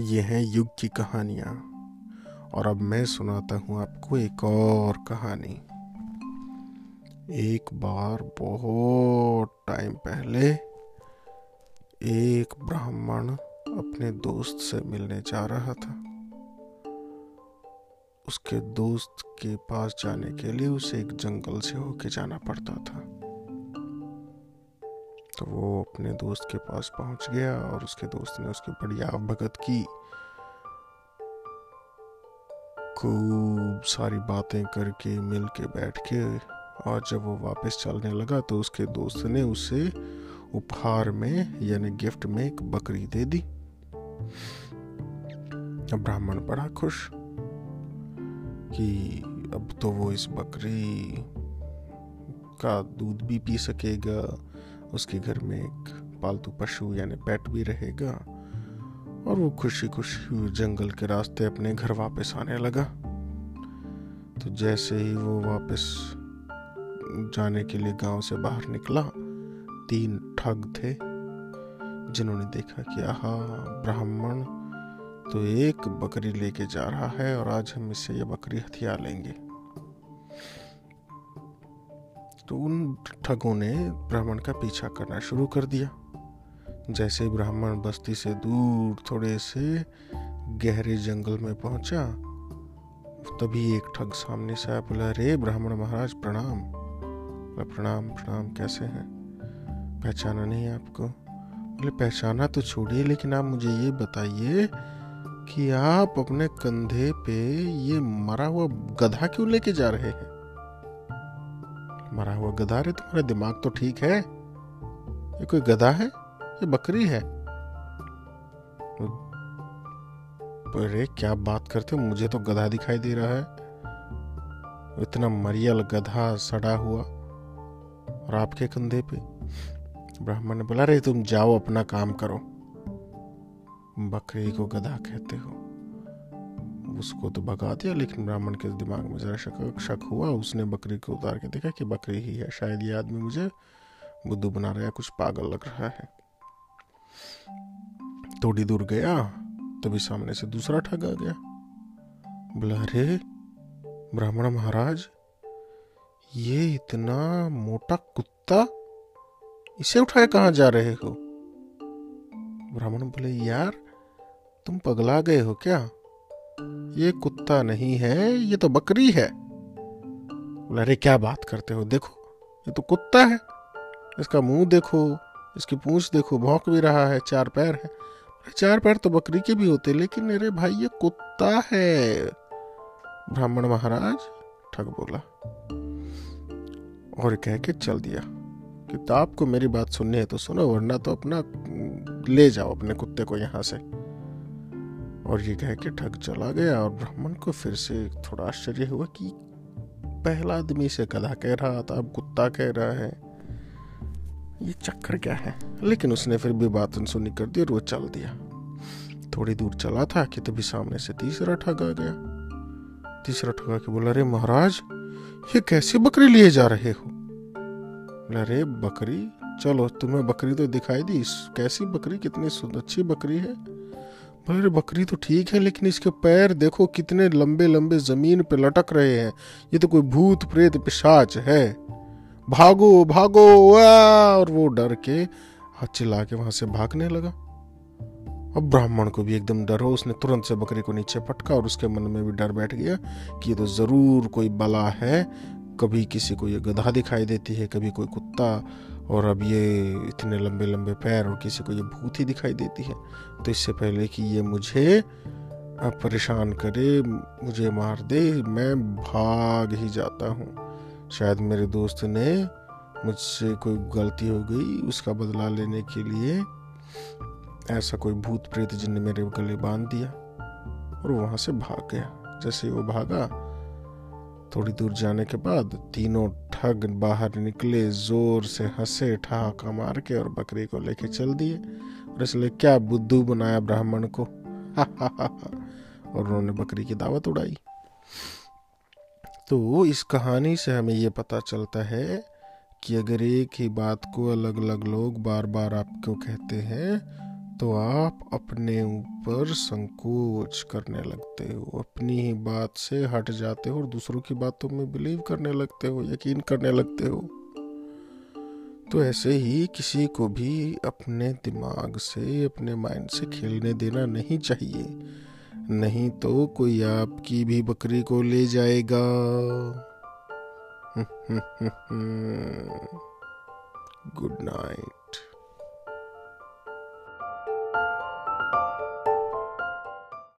ये है युग की कहानियाँ। और अब मैं सुनाता हूँ आपको एक और कहानी। एक बार बहुत टाइम पहले एक ब्राह्मण अपने दोस्त से मिलने जा रहा था। उसके दोस्त के पास जाने के लिए उसे एक जंगल से होके जाना पड़ता था। तो वो अपने दोस्त के पास पहुँच गया और उसके दोस्त ने उसकी बढ़िया भगत की खूब सारी बातें करके मिल के बैठ के और जब वो वापस चलने लगा तो उसके दोस्त ने उसे उपहार में, यानी गिफ्ट में एक बकरी दे दी। ब्राह्मण बड़ा खुश कि अब तो वो इस बकरी का दूध भी पी सकेगा। उसके घर में एक पालतू पशु यानी पेट भी रहेगा और वो खुशी खुशी जंगल के रास्ते अपने घर वापस आने लगा। तो जैसे ही वो वापस जाने के लिए गाँव से बाहर निकला, तीन ठग थे, जिन्होंने देखा कि, आहा, ब्राह्मण तो एक बकरी लेके जा रहा है और आज हम इससे ये बकरी हथिया लेंगे। तो उन ठगों ने ब्राह्मण का पीछा करना शुरू कर दिया। जैसे ब्राह्मण बस्ती से दूर थोड़े से गहरे जंगल में पहुँचा, तभी एक ठग सामने से आया, बोला रे ब्राह्मण महाराज, प्रणाम। प्रणाम प्रणाम, कैसे हैं? पहचाना नहीं आपको? बोले, पहचाना तो छोड़िए, लेकिन आप मुझे ये बताइए कि आप अपने कंधे पे ये मरा हुआ गधा क्यों लेके जा रहे हैं? मरा हुआ गधा? रे तुम्हारा दिमाग तो ठीक है। ये कोई गधा है? ये बकरी है। अरे क्या बात करते हो? मुझे तो गधा दिखाई दे रहा है। इतना मरियल गधा सड़ा हुआ और आपके कंधे पे। ब्राह्मण ने बोला रे तुम जाओ, अपना काम करो। बकरी को गधा कहते हो। उसको तो भगा दिया, लेकिन ब्राह्मण के दिमाग में जरा शक शक हुआ। उसने बकरी को उतार के देखा कि बकरी ही है। शायद ये आदमी मुझे बुद्धू बना रहा है कुछ पागल लग रहा है। थोड़ी दूर गया, तभी सामने से दूसरा ठग आ गया। बोला, अरे, ब्राह्मण महाराज, ये इतना मोटा कुत्ता, इसे उठाए कहा जा रहे हो? ब्राह्मण बोले, यार, तुम पगला गए हो क्या? ये कुत्ता नहीं है, ये तो बकरी है। बोला, अरे, क्या बात करते हो? देखो, ये तो कुत्ता है। इसका मुँह देखो, इसकी पूंछ देखो, भौंक भी रहा है, चार पैर है। चार पैर तो बकरी के भी होते, लेकिन अरे भाई, ये कुत्ता है। ब्राह्मण महाराज ठग बोला, और कह के चल दिया कि आपको मेरी बात सुननी है तो सुनो, वरना तो अपना, ले जाओ अपने कुत्ते को यहाँ से। और ये कह के ठग चला गया और ब्राह्मण को फिर से थोड़ा आश्चर्य हुआ कि पहला आदमी से गधा कह रहा था, अब कुत्ता कह रहा है। ये चक्कर क्या है? लेकिन उसने फिर भी बात अनसुनी कर दी और वो चल दिया। थोड़ी दूर चला था कि तभी सामने से तीसरा ठग आ गया। तीसरा ठगा के बोला रे महाराज, ये कैसी बकरी लिए जा रहे हो? बोला, अरे बकरी, चलो तुम्हें बकरी तो दिखाई दी कैसी बकरी, कितनी अच्छी बकरी है। अरे बकरी तो ठीक है, लेकिन इसके पैर देखो कितने लंबे लंबे ज़मीन पे लटक रहे हैं। ये तो कोई भूत प्रेत पिशाच है। भागो भागो और वो डर के हाथ चिल्ला के वहाँ से भागने लगा। अब ब्राह्मण को भी एकदम डर हो, उसने तुरंत से बकरी को नीचे पटका और उसके मन में भी डर बैठ गया कि ये तो ज़रूर कोई बला है। कभी किसी को ये गधा दिखाई देती है, कभी कोई कुत्ता, और अब ये इतने लंबे लंबे पैर और किसी को ये भूत ही दिखाई देती है। तो इससे पहले कि ये मुझे परेशान करे, मुझे मार दे, मैं भाग ही जाता हूँ। शायद मेरे दोस्त ने मुझसे कोई गलती हो गई उसका बदला लेने के लिए। ऐसा कोई भूत प्रेत जिनने मेरे गले बाँध दिया और वहाँ से भाग गया। जैसे वो भागा थोड़ी दूर जाने के बाद तीनों ठग बाहर निकले, ज़ोर से हंसे, ठहाका मार के और बकरी को लेके चल दिए और इसलिए क्या बुद्धू बनाया ब्राह्मण को। और उन्होंने बकरी की दावत उड़ाई। तो इस कहानी से हमें ये पता चलता है कि अगर एक ही बात को अलग अलग लोग बार बार आपको कहते हैं तो आप अपने ऊपर संकोच करने लगते हो, अपनी ही बात से हट जाते हो और दूसरों की बातों में बिलीव करने लगते हो, यकीन करने लगते हो। तो ऐसे ही किसी को भी अपने दिमाग से, अपने माइंड से खेलने देना नहीं चाहिए। नहीं तो कोई आपकी भी बकरी को ले जाएगा। Good night.